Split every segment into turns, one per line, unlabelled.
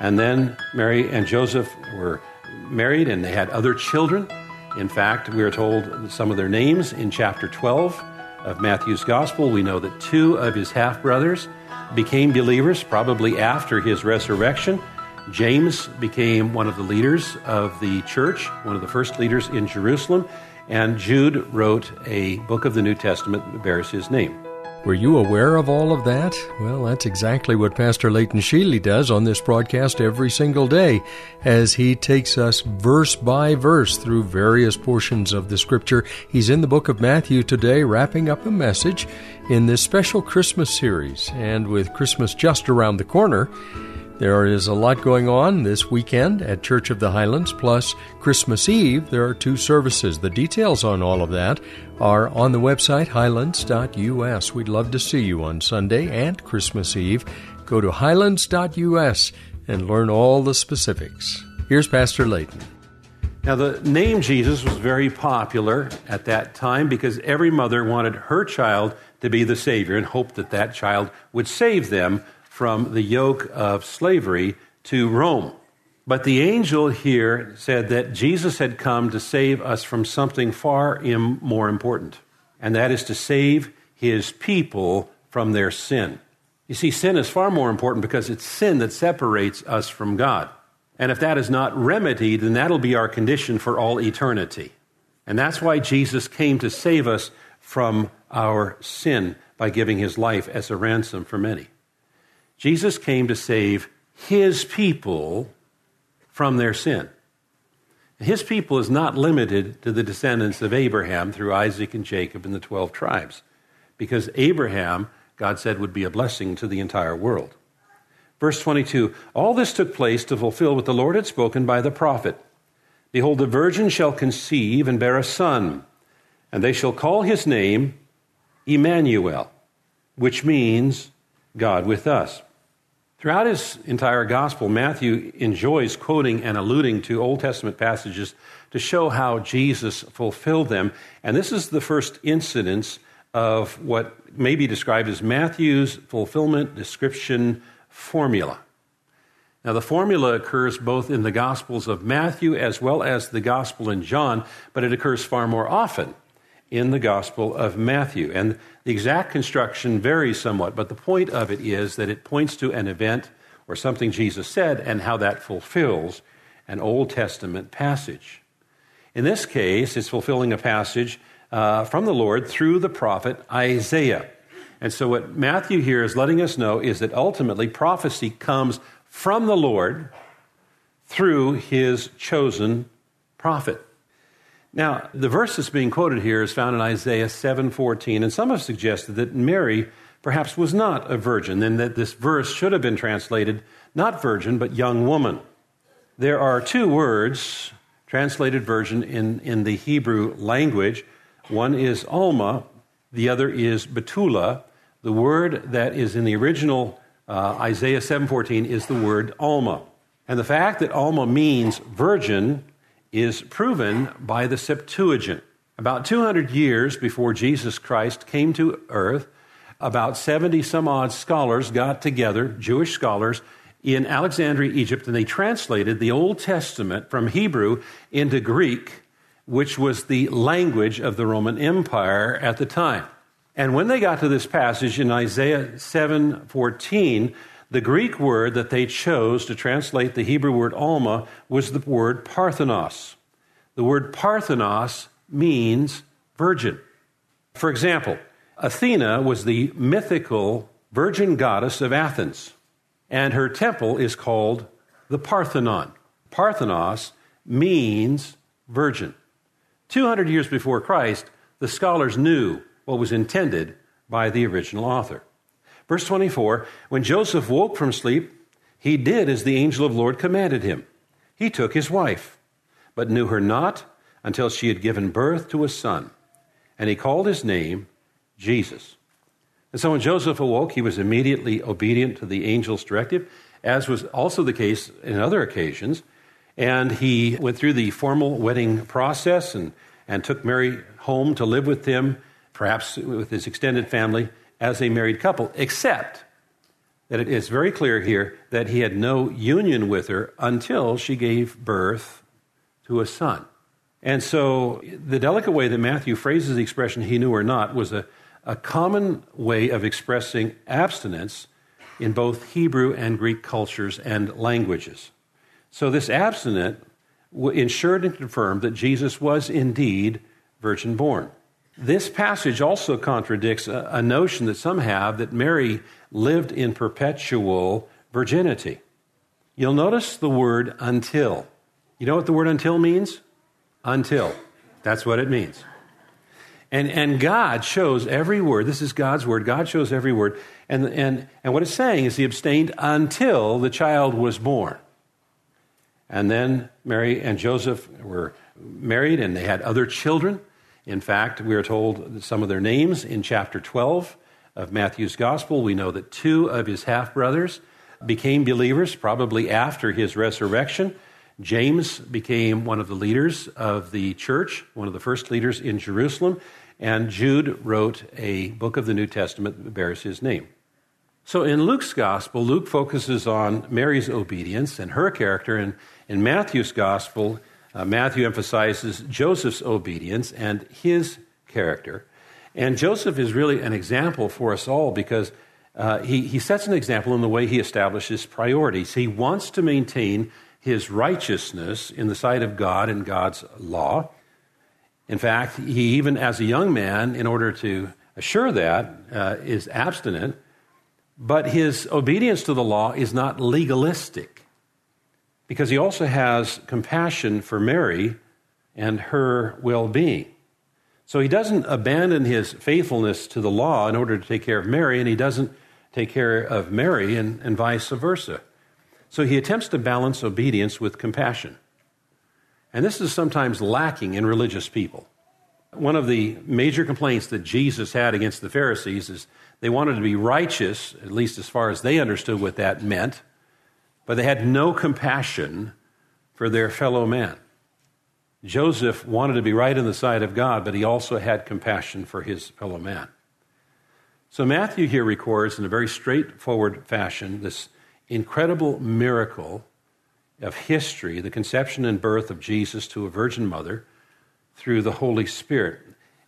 And then Mary and Joseph were married and they had other children. In fact, we are told some of their names in chapter 12 of Matthew's Gospel. We know that two of his half brothers became believers probably after his resurrection. James became one of the leaders of the church, one of the first leaders in Jerusalem, and Jude wrote a book of the New Testament that bears his name.
Were you aware of all of that? Well, that's exactly what Pastor Leighton Sheely does on this broadcast every single day as he takes us verse by verse through various portions of the scripture. He's in the book of Matthew today, wrapping up a message in this special Christmas series. And with Christmas just around the corner, there is a lot going on this weekend at Church of the Highlands, plus Christmas Eve. There are two services. The details on all of that are on the website highlands.us. We'd love to see you on Sunday and Christmas Eve. Go to highlands.us and learn all the specifics. Here's Pastor Layton.
Now, the name Jesus was very popular at that time because every mother wanted her child to be the Savior and hoped that that child would save them from the yoke of slavery to Rome. But the angel here said that Jesus had come to save us from something far more important, and that is to save his people from their sin. You see, sin is far more important because it's sin that separates us from God. And if that is not remedied, then that'll be our condition for all eternity. And that's why Jesus came to save us from our sin by giving his life as a ransom for many. Jesus came to save his people from their sin. His people is not limited to the descendants of Abraham through Isaac and Jacob and the 12 tribes, because Abraham, God said, would be a blessing to the entire world. Verse 22 All this took place to fulfill what the Lord had spoken by the prophet Behold, the virgin shall conceive and bear a son, and they shall call his name Emmanuel, which means God with us. Throughout his entire gospel, Matthew enjoys quoting and alluding to Old Testament passages to show how Jesus fulfilled them. And this is the first incidence of what may be described as Matthew's fulfillment description formula. Now, the formula occurs both in the Gospels of Matthew as well as the Gospel in John, but it occurs far more often in the Gospel of Matthew. And the exact construction varies somewhat, but the point of it is that it points to an event or something Jesus said and how that fulfills an Old Testament passage. In this case, it's fulfilling a passage uh, from the Lord through the prophet Isaiah. And so, what Matthew here is letting us know is that ultimately prophecy comes from the Lord through his chosen prophet. Now, the verse that's being quoted here is found in Isaiah 7:14, and some have suggested that Mary perhaps was not a virgin, and that this verse should have been translated not virgin, but young woman. There are two words translated virgin in, in the Hebrew language. One is Alma, the other is Betula. The word that is in the original uh, Isaiah 7:14 is the word Alma. And the fact that Alma means virgin is proven by the Septuagint. About 200 years before Jesus Christ came to earth, about 70 some odd scholars got together, Jewish scholars, in Alexandria, Egypt, and they translated the Old Testament from Hebrew into Greek, which was the language of the Roman Empire at the time. And when they got to this passage in Isaiah 7:14, the Greek word that they chose to translate the Hebrew word alma was the word parthenos. The word parthenos means virgin. For example, Athena was the mythical virgin goddess of Athens, and her temple is called the Parthenon. Parthenos means virgin. 200 years before Christ, the scholars knew what was intended by the original author. Verse 24 When Joseph woke from sleep, he did as the angel of the Lord commanded him. He took his wife, but knew her not until she had given birth to a son. And he called his name Jesus. And so when Joseph awoke, he was immediately obedient to the angel's directive, as was also the case in other occasions. And he went through the formal wedding process and, and took Mary home to live with him, perhaps with his extended family, as a married couple, except that it is very clear here that he had no union with her until she gave birth to a son. And so the delicate way that Matthew phrases the expression he knew or not was a, a common way of expressing abstinence in both Hebrew and Greek cultures and languages. So this abstinent ensured and confirmed that Jesus was indeed virgin born. This passage also contradicts a, a notion that some have that Mary lived in perpetual virginity. You'll notice the word until. You know what the word until means? Until. That's what it means. And, and God shows every word. This is God's word. God shows every word. And, and, and what it's saying is he abstained until the child was born. And then Mary and Joseph were married and they had other children. In fact, we are told some of their names in chapter 12 of Matthew's gospel. We know that two of his half brothers became believers probably after his resurrection. James became one of the leaders of the church, one of the first leaders in Jerusalem, and Jude wrote a book of the New Testament that bears his name. So in Luke's gospel, Luke focuses on Mary's obedience and her character, and in Matthew's gospel, uh, Matthew emphasizes Joseph's obedience and his character. And Joseph is really an example for us all because uh, he, he sets an example in the way he establishes priorities. He wants to maintain his righteousness in the sight of God and God's law. In fact, he even as a young man, in order to assure that, uh, is abstinent. But his obedience to the law is not legalistic because he also has compassion for Mary and her well being. So he doesn't abandon his faithfulness to the law in order to take care of Mary, and he doesn't take care of Mary and, and vice versa. So he attempts to balance obedience with compassion. And this is sometimes lacking in religious people. One of the major complaints that Jesus had against the Pharisees is they wanted to be righteous, at least as far as they understood what that meant, but they had no compassion for their fellow man. Joseph wanted to be right in the sight of God, but he also had compassion for his fellow man. So Matthew here records in a very straightforward fashion this incredible miracle of history, the conception and birth of Jesus to a virgin mother through the Holy Spirit,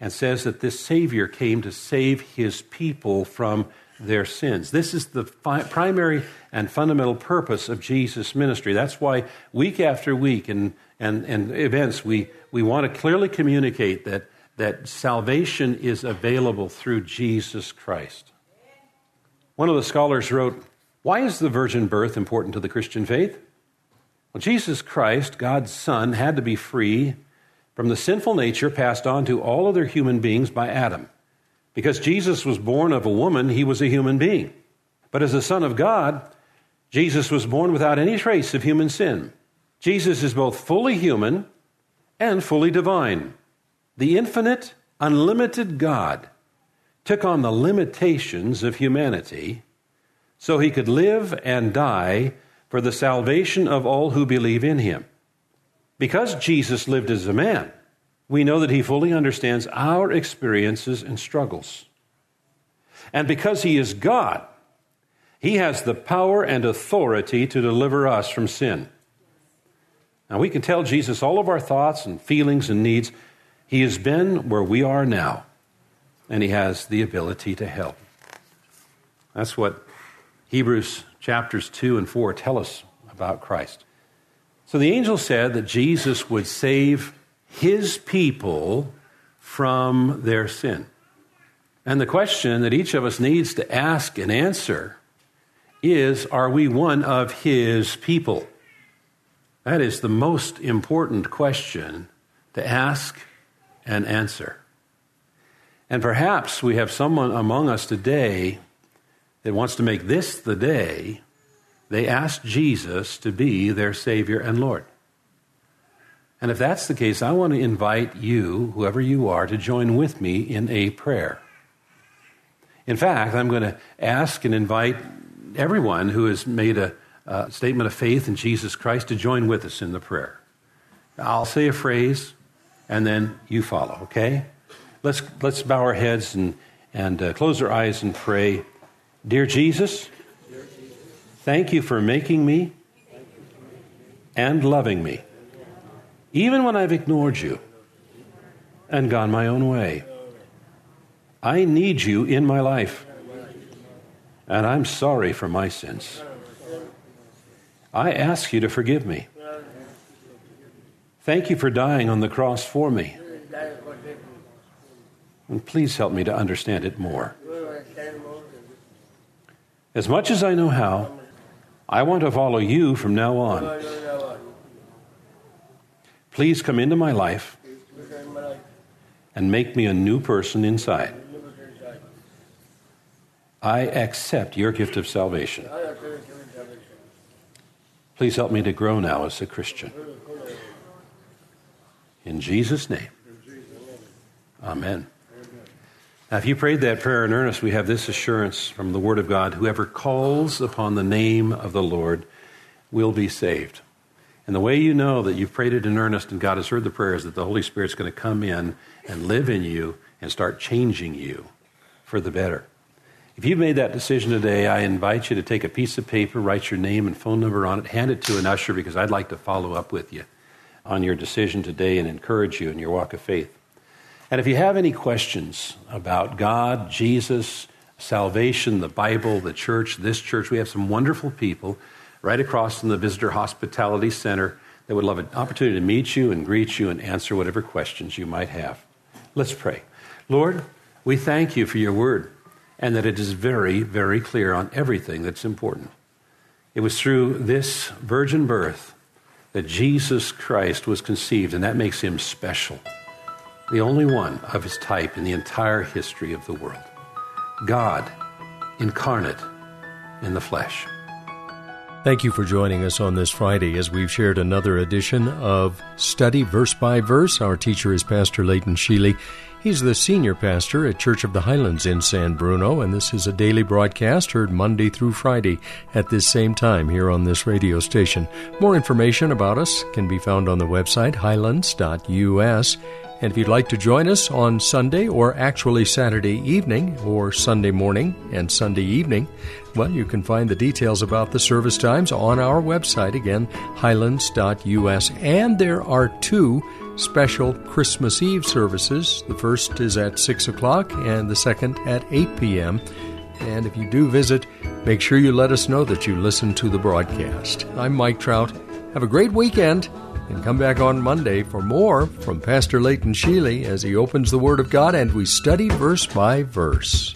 and says that this Savior came to save his people from their sins. This is the fi- primary and fundamental purpose of Jesus' ministry. That's why week after week and, and, and events, we, we want to clearly communicate that, that salvation is available through Jesus Christ. One of the scholars wrote, Why is the virgin birth important to the Christian faith? Well, Jesus Christ, God's Son, had to be free from the sinful nature passed on to all other human beings by Adam. Because Jesus was born of a woman, he was a human being. But as the Son of God, Jesus was born without any trace of human sin. Jesus is both fully human and fully divine. The infinite, unlimited God took on the limitations of humanity so he could live and die for the salvation of all who believe in him. Because Jesus lived as a man, we know that he fully understands our experiences and struggles. And because he is God, he has the power and authority to deliver us from sin. Now, we can tell Jesus all of our thoughts and feelings and needs. He has been where we are now, and he has the ability to help. That's what Hebrews chapters 2 and 4 tell us about Christ. So the angel said that Jesus would save his people from their sin. And the question that each of us needs to ask and answer is Are we one of his people? That is the most important question to ask and answer. And perhaps we have someone among us today that wants to make this the day they ask Jesus to be their Savior and Lord. And if that's the case, I want to invite you, whoever you are, to join with me in a prayer. In fact, I'm going to ask and invite everyone who has made a, a statement of faith in Jesus Christ to join with us in the prayer. I'll say a phrase, and then you follow, okay? Let's, let's bow our heads and, and uh, close our eyes and pray. Dear Jesus, thank you for making me and loving me even when I've ignored you and gone my own way. I need you in my life, and I'm sorry for my sins. I ask you to forgive me. Thank you for dying on the cross for me. And please help me to understand it more. As much as I know how, I want to follow you from now on. Please come into my life and make me a new person inside. I accept your gift of salvation. Please help me to grow now as a Christian. In Jesus' name. Amen. Now, if you prayed that prayer in earnest, we have this assurance from the Word of God whoever calls upon the name of the Lord will be saved. And the way you know that you've prayed it in earnest and God has heard the prayer is that the Holy Spirit's going to come in and live in you and start changing you for the better. If you've made that decision today, I invite you to take a piece of paper, write your name and phone number on it, hand it to an usher because I'd like to follow up with you on your decision today and encourage you in your walk of faith. And if you have any questions about God, Jesus, salvation, the Bible, the church, this church, we have some wonderful people right across from the Visitor Hospitality Center that would love an opportunity to meet you and greet you and answer whatever questions you might have. Let's pray. Lord, we thank you for your word and that it is very, very clear on everything that's important. It was through this virgin birth that Jesus Christ was conceived, and that makes him special. The only one of his type in the entire history of the world. God incarnate in the flesh.
Thank you for joining us on this Friday as we've shared another edition of Study Verse by Verse. Our teacher is Pastor Leighton Sheely. He's the senior pastor at Church of the Highlands in San Bruno, and this is a daily broadcast heard Monday through Friday at this same time here on this radio station. More information about us can be found on the website highlands.us. And if you'd like to join us on Sunday or actually Saturday evening or Sunday morning and Sunday evening, well, you can find the details about the service times on our website again, highlands.us. And there are two special Christmas Eve services. The first is at 6 o'clock and the second at 8 p.m. And if you do visit, make sure you let us know that you listen to the broadcast. I'm Mike Trout. Have a great weekend and come back on Monday for more from Pastor Leighton Sheely as he opens the Word of God and we study verse by verse.